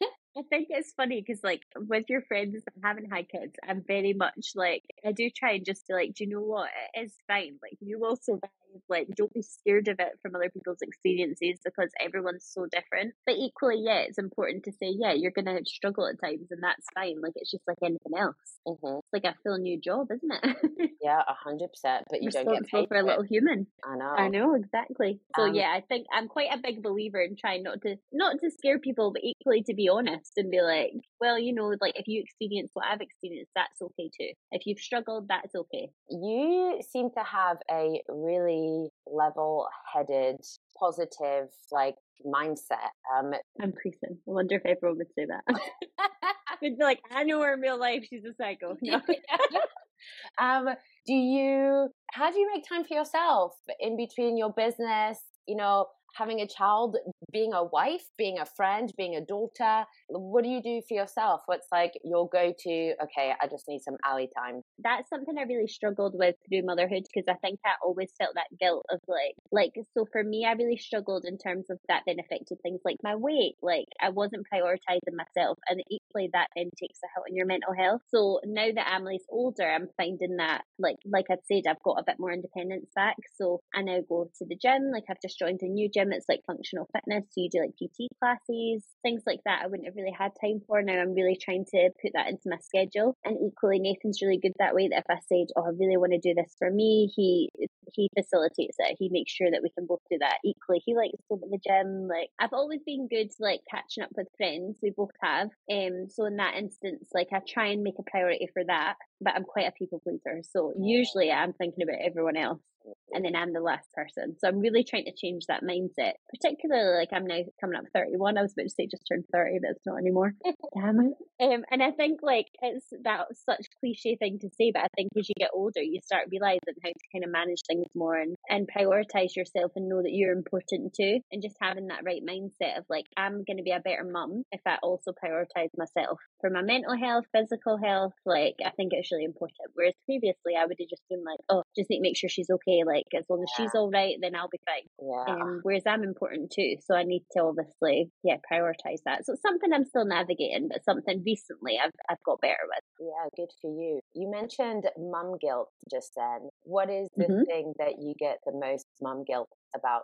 [laughs] I think it's funny because, like, with your friends that haven't had kids, I'm very much like, I do try and just be like, do you know what? It is fine. Like, you will survive. Like, don't be scared of it from other people's experiences because everyone's so different. But equally, yeah, it's important to say, yeah, you're going to struggle at times and that's fine. Like, it's just like anything else. Mm-hmm. It's like a full new job, isn't it? [laughs] yeah, a hundred percent. But you don't get paid for a little human. I know. I know exactly. So Um, yeah, I think I'm quite a big believer in trying not to not to scare people, but equally to be honest and be like, well, you know, like if you experience what I've experienced, that's okay too. If you've struggled, that's okay. You seem to have a really level-headed, positive, like mindset. Um, I'm creasing. I wonder if everyone would say that. [laughs] They'd be like, I know her in real life. She's a psycho. [laughs] No. [laughs] um, do you? How do you make time for yourself in between your business? You know, having a child, being a wife, being a friend, being a daughter. What do you do for yourself? What's like your go-to? Okay, I just need some Ally time. That's something I really struggled with through motherhood because I think I always felt that guilt of like, like, so for me, I really struggled in terms of that then affected things like my weight. Like, I wasn't prioritizing myself, and equally that then takes a hit on your mental health. So now that Emily's older, I'm finding that, like, like I'd said, I've got a bit more independence back. So I now go to the gym. Like, I've just joined a new gym. It's like functional fitness. So you do like PT classes, things like that. I wouldn't have really had time for. Now I'm really trying to put that into my schedule. And equally, Nathan's really good that way. That if I said, "Oh, I really want to do this for me," he he facilitates it. He makes sure that we can both do that. Equally, he likes to go to the gym. Like I've always been good, to like catching up with friends. We both have. Um, so in that instance, like I try and make a priority for that. But I'm quite a people pleaser, so usually I'm thinking about everyone else and then I'm the last person. So I'm really trying to change that mindset. Particularly like I'm now coming up 31. I was about to say just turned 30, but it's not anymore. [laughs] Damn it. Um, and I think like it's that such cliche thing to say, but I think as you get older, you start realizing how to kind of manage things more and, and prioritize yourself and know that you're important too. And just having that right mindset of like, I'm going to be a better mum if I also prioritize myself for my mental health, physical health. Like, I think it's really important. Whereas previously, I would have just been like, oh, just need to make sure she's okay. Like, as long as she's all right, then I'll be fine. Yeah. Um, whereas I'm important too, so I need to obviously, yeah, prioritize that. So it's something I'm still navigating, but something recently I've I've got better with. Yeah, good for you. You mentioned mum guilt just then. What is the Mhm. thing that you get the most mum guilt about,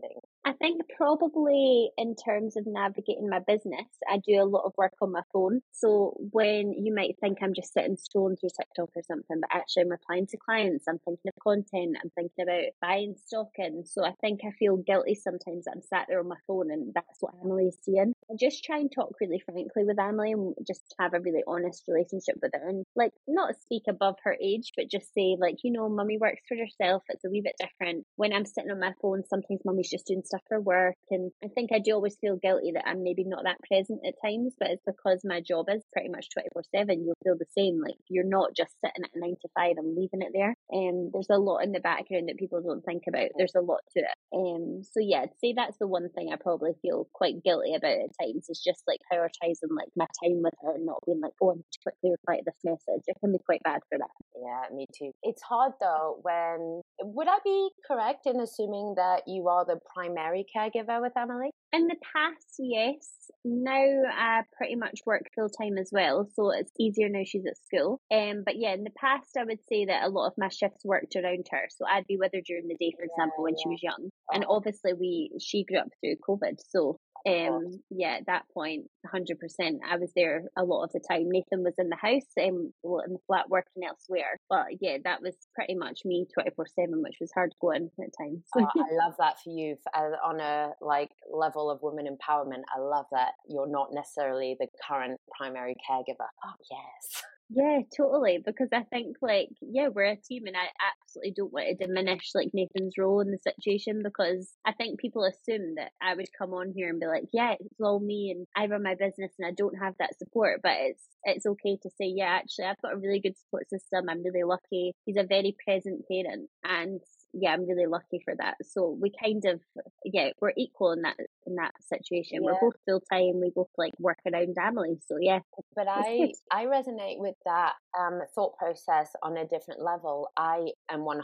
think? I think probably in terms of navigating my business, I do a lot of work on my phone. So when you might think I'm just sitting scrolling through TikTok or something, but actually I'm replying to clients, I'm thinking of content, I'm thinking about buying stock in. So I think I feel guilty sometimes that I'm sat there on my phone and that's what Emily's seeing. I just try and talk really frankly with Emily and just have a really honest relationship with her and like not speak above her age, but just say like, you know, mummy works for herself. It's a wee bit different. When I'm sitting on my phone, sometimes mummy's just doing stuff for work. And I think I do always feel guilty that I'm maybe not that present at times, but it's because my job is pretty much 24 7. You'll feel the same. Like you're not just sitting at nine to five and leaving it there. And um, there's a lot in the background that people don't think about. There's a lot to it. Um, so yeah, I'd say that's the one thing I probably feel quite guilty about at times is just like prioritizing like my time with her and not being like, oh, I need to quickly reply to this message. It can be quite bad for that. Yeah, me too. It's hard though when would I be correct in assuming that you are the primary caregiver with Emily? In the past, yes. Now I pretty much work full time as well, so it's easier now she's at school. Um, but yeah, in the past, I would say that a lot of my shifts worked around her. So I'd be with her during the day, for example, when yeah. she was young. And oh. obviously, we she grew up through COVID, so um, yeah, at that point, 100%. I was there a lot of the time. Nathan was in the house, um, well, in the flat working elsewhere. But yeah, that was pretty much me 24 7, which was hard going at times. oh, I love that for you. On a like level of women empowerment, I love that you're not necessarily the current primary caregiver. Oh, yes. Yeah, totally. Because I think like, yeah, we're a team and I absolutely don't want to diminish like Nathan's role in the situation because I think people assume that I would come on here and be like, yeah, it's all me and I run my business and I don't have that support. But it's it's okay to say, yeah, actually I've got a really good support system. I'm really lucky. He's a very present parent and yeah, I'm really lucky for that. So we kind of yeah, we're equal in that in that situation. Yeah. We're both full time. We both like work around Emily. So yeah. But I I resonate with that um, thought process on a different level. I am 100%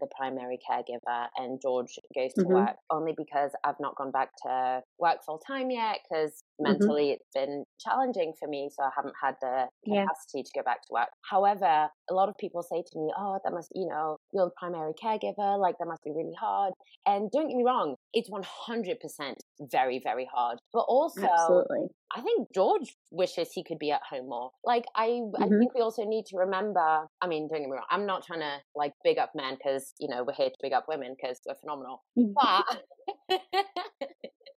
the primary caregiver, and George goes to mm-hmm. work only because I've not gone back to work full time yet because mm-hmm. mentally mm-hmm. it's been challenging for me. So I haven't had the capacity yeah. to go back to work. However, a lot of people say to me, "Oh, that must you know you're the primary caregiver. Like that must be really hard." And don't get me wrong, it's 100% very, very hard. But also, Absolutely. I think George wishes he could be at home more. Like, I, mm-hmm. I think we also need to remember, I mean, don't get me wrong, I'm not trying to like big up men because, you know, we're here to big up women because we're phenomenal. But, [laughs]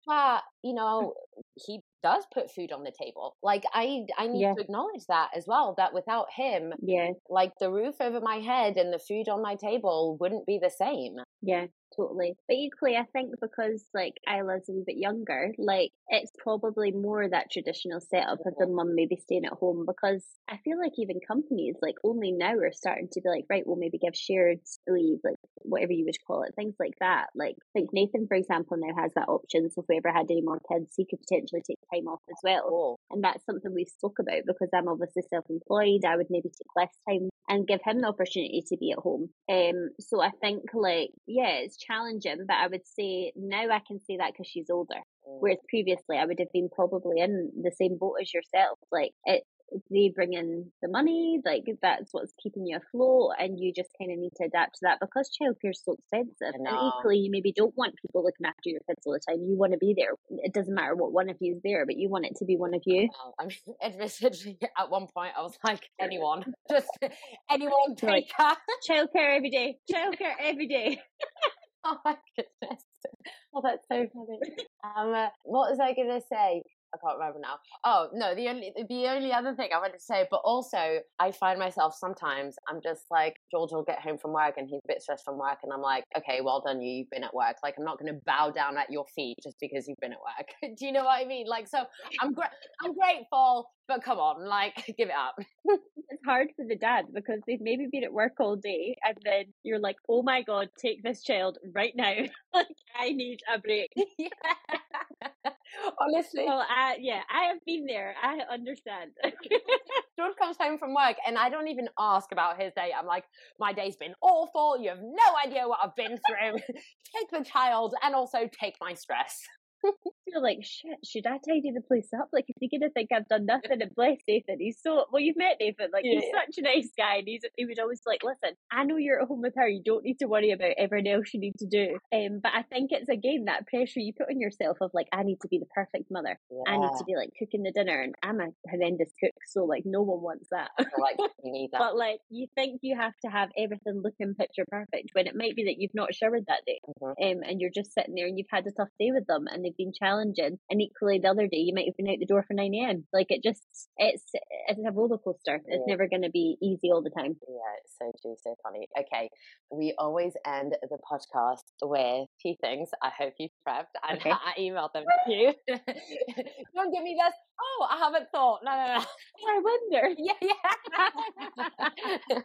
but, you hmm. know, he does put food on the table. Like I I need to acknowledge that as well that without him, yeah, like the roof over my head and the food on my table wouldn't be the same. Yeah, totally. But equally, I think because like Isla's a wee bit younger, like it's probably more that traditional setup of the mum maybe staying at home because I feel like even companies like only now are starting to be like, right, we'll maybe give shared leave, like whatever you would call it, things like that. Like like Nathan, for example, now has that option. So if we ever had any more kids, he could potentially take time off as well. Oh. And that's something we spoke about because I'm obviously self employed. I would maybe take less time and give him the opportunity to be at home. Um, so I think like, yeah, it's challenging, but I would say now I can say that because she's older. Mm. Whereas previously I would have been probably in the same boat as yourself. Like it, they bring in the money, like that's what's keeping you afloat, and you just kind of need to adapt to that because childcare is so expensive. And equally, you maybe don't want people looking after your kids all the time. You want to be there. It doesn't matter what one of you is there, but you want it to be one of you. Well, I mean, admittedly, at one point, I was like, anyone, [laughs] [laughs] just anyone, take her. Childcare every day. [laughs] Childcare every day. oh my goodness. Oh, that's so funny. Um, uh, what was I going to say? I can't remember now. Oh no, the only the only other thing I wanted to say, but also I find myself sometimes I'm just like George will get home from work and he's a bit stressed from work, and I'm like, okay, well done, you. You've been at work. Like I'm not going to bow down at your feet just because you've been at work. [laughs] Do you know what I mean? Like so, I'm gra- I'm grateful, but come on, like [laughs] give it up. it's hard for the dad because they've maybe been at work all day, and then you're like, oh my god, take this child right now. [laughs] like I need a break. [laughs] yeah. Honestly. Well, I, yeah, I have been there. I understand. George comes home from work and I don't even ask about his day. I'm like, my day's been awful. You have no idea what I've been through. take the child and also take my stress. [laughs] feel like shit. Should I tidy the place up? Like, if you're gonna think I've done nothing, and bless Nathan, he's so well. You've met Nathan, like yeah. he's such a nice guy, and he's he was always like, listen, I know you're at home with her. You don't need to worry about everything else you need to do. Um, but I think it's again that pressure you put on yourself of like, I need to be the perfect mother. Yeah. I need to be like cooking the dinner, and I'm a horrendous cook, so like no one wants that. like [laughs] that. but like you think you have to have everything looking picture perfect when it might be that you've not showered that day, mm-hmm. um, and you're just sitting there and you've had a tough day with them, and they've been challenging. And equally, the other day you might have been out the door for nine a.m. Like it just, it's it's a roller coaster. It's yeah. never going to be easy all the time. Yeah, it's so true, so funny. Okay, we always end the podcast with two things. I hope you've prepped, and okay. [laughs] I emailed them to you. [laughs] [laughs] Don't give me this. Oh, I haven't thought. No, no, no. I wonder. Yeah, yeah.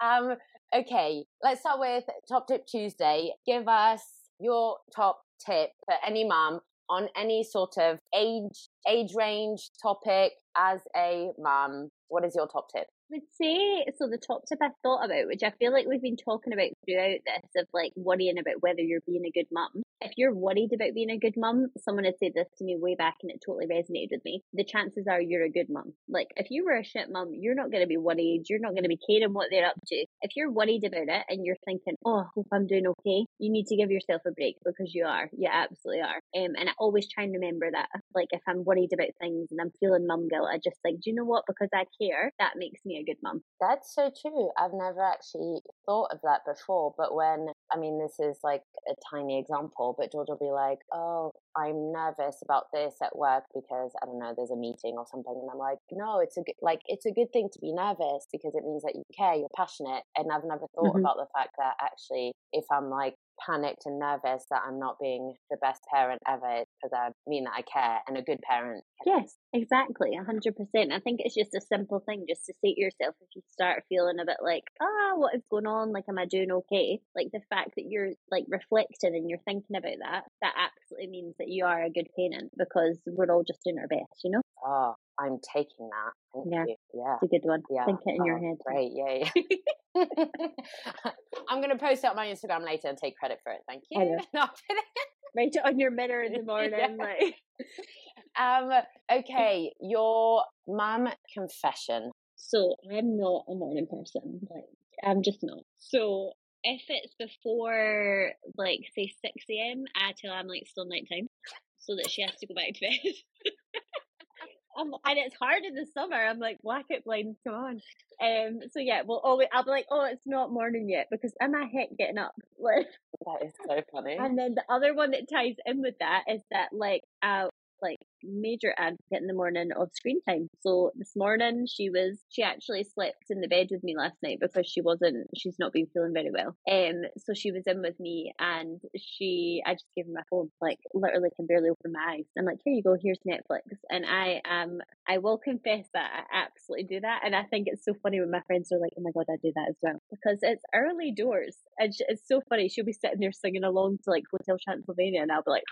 um. Okay, let's start with Top Tip Tuesday. Give us your top tip for any mom on any sort of age age range topic as a mum. What is your top tip would say so the top tip I thought about, which I feel like we've been talking about throughout this of like worrying about whether you're being a good mum. If you're worried about being a good mum, someone had said this to me way back and it totally resonated with me. The chances are you're a good mum. Like if you were a shit mum, you're not gonna be worried, you're not gonna be caring what they're up to. If you're worried about it and you're thinking, Oh, I hope I'm doing okay, you need to give yourself a break because you are. You absolutely are. Um and I always try and remember that. Like if I'm worried about things and I'm feeling mum guilt, I just like, do you know what? Because I care, that makes me a good mum. That's so true. I've never actually thought of that before. But when, I mean, this is like a tiny example, but George will be like, oh, I'm nervous about this at work because I don't know, there's a meeting or something. And I'm like, no, it's a good, like, it's a good thing to be nervous because it means that you care, you're passionate. And I've never thought mm-hmm. about the fact that actually, if I'm like panicked and nervous that I'm not being the best parent ever because I mean that I care and a good parent. Yes, exactly, 100%. I think it's just a simple thing just to say to yourself if you start feeling a bit like, ah, what is going on? Like, am I doing okay? Like, the fact that you're like reflecting and you're thinking about that, that absolutely means that you are a good parent because we're all just doing our best, you know? Oh, I'm taking that. Thank yeah. You. Yeah. It's a good one. Yeah. Think it in oh, your head. Great. Yeah. [laughs] yeah. I'm going to post it on my Instagram later and take credit for it. Thank you. Write [laughs] it on your mirror in the [laughs] morning. yeah. like. um, okay. Your mum confession. So I'm not a morning person. Like, I'm just not. So if it's before, like, say 6 a.m., I tell I'm like still nighttime so that she has to go back to bed. I'm, and it's hard in the summer. I'm like, black it blinds, come on. Um, so yeah, well, always, I'll be like, oh, it's not morning yet because am I heck getting up? [laughs] Like, that is so funny. And then the other one that ties in with that is that like, uh, like major advocate in the morning of screen time. So this morning she was she actually slept in the bed with me last night because she wasn't she's not been feeling very well. Um so she was in with me and she I just gave her my phone, like literally can barely open my eyes. I'm like, here you go, here's Netflix. And I um I will confess that I absolutely do that. And I think it's so funny when my friends are like, Oh my god, I do that as well. Because it's early doors. And it's so funny. She'll be sitting there singing along to like Hotel Transylvania and I'll be like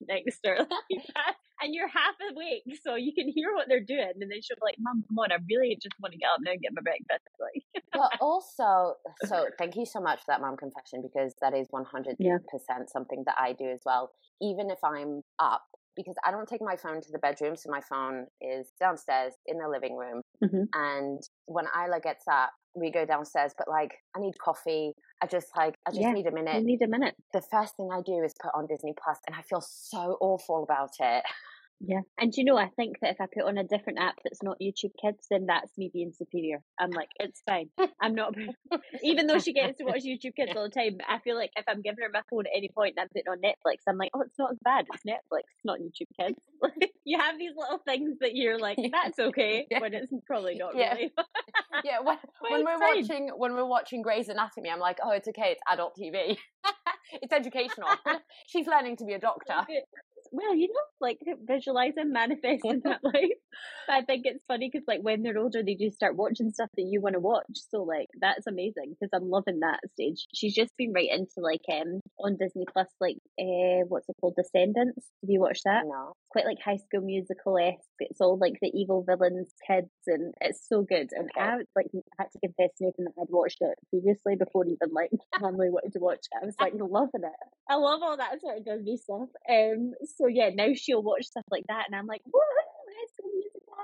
next to her [laughs] and you're half awake, so you can hear what they're doing, and then she'll be like, "Mom, come on, I really just want to get up now and get my breakfast." [laughs] Like, well, also, [laughs] so thank you so much for that mom confession because that is one hundred percent something that I do as well. Even if I'm up, because I don't take my phone to the bedroom, so my phone is downstairs in the living room. Mm-hmm. And when Isla gets up, we go downstairs, but like I need coffee. I just like I just yeah, need a minute. You need a minute. The first thing I do is put on Disney Plus, and I feel so awful about it. Yeah. And you know, I think that if I put on a different app that's not YouTube Kids, then that's me being superior. I'm like, it's fine. I'm not, [laughs] [laughs] even though she gets to watch YouTube Kids all the time, I feel like if I'm giving her my phone at any point and I'm putting on Netflix, I'm like, oh, it's not as bad. It's Netflix, not YouTube Kids. [laughs] you have these little things that you're like, that's okay, yeah. when it's probably not yeah. really. yeah. When, when we're fine. watching, when we're watching Grey's Anatomy, I'm like, oh, it's okay. It's adult TV. it's educational. She's learning to be a doctor well, you know, like visualizing, manifesting that [laughs] life. But I think it's funny because, like, when they're older, they do start watching stuff that you want to watch. So, like, that's amazing because I'm loving that stage. She's just been right into like um on Disney Plus, like, uh, what's it called, Descendants. Have you watched that? No. Quite like High School Musical esque. It's all like the evil villains, kids, and it's so good. And okay. I like I had to confess to Nathan that I'd watched it previously before even like [laughs] family wanted to watch it. I was like loving it. I love all that sort of Disney stuff. Um, so yeah, now she'll watch stuff like that, and I'm like, what?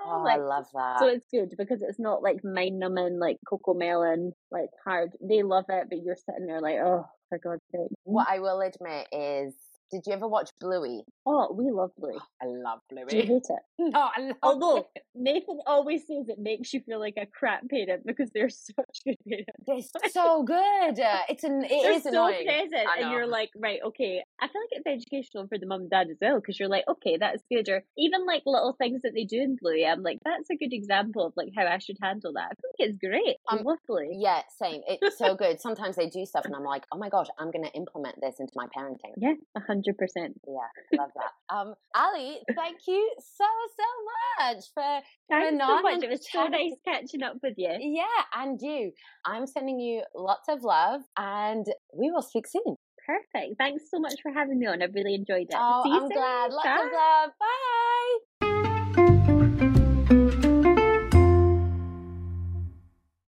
Oh, like, I love that. So it's good because it's not like mind numbing, like Cocomelon, like hard. They love it, but you're sitting there like, oh, for God's sake. What I will admit is did you ever watch Bluey? Oh, we love Bluey. Oh, I love Bluey. Do you hate it? [laughs] Oh, oh, no, I love Although it. Nathan always says it makes you feel like a crap parent because they're [laughs] such good parents. They're so good. It's an [laughs] it they're is so annoying. present, and you're like, right, okay. I feel like it's educational for the mum and dad as well because you're like, okay, that's good. Or even like little things that they do in Bluey, I'm like, that's a good example of like how I should handle that. I think it's great. Um, love Bluey. Yeah, same. It's so [laughs] good. Sometimes they do stuff, and I'm like, oh my gosh, I'm going to implement this into my parenting. Yeah, hundred percent. Yeah yeah, love that. Um, Ally, thank you so so much for Thanks so much. It was so nice catching up with you. Yeah, and you. I'm sending you lots of love, and we will speak soon. Perfect. Thanks so much for having me on. I really enjoyed it. Oh, I'm soon. glad. Lots Bye. of love. Bye.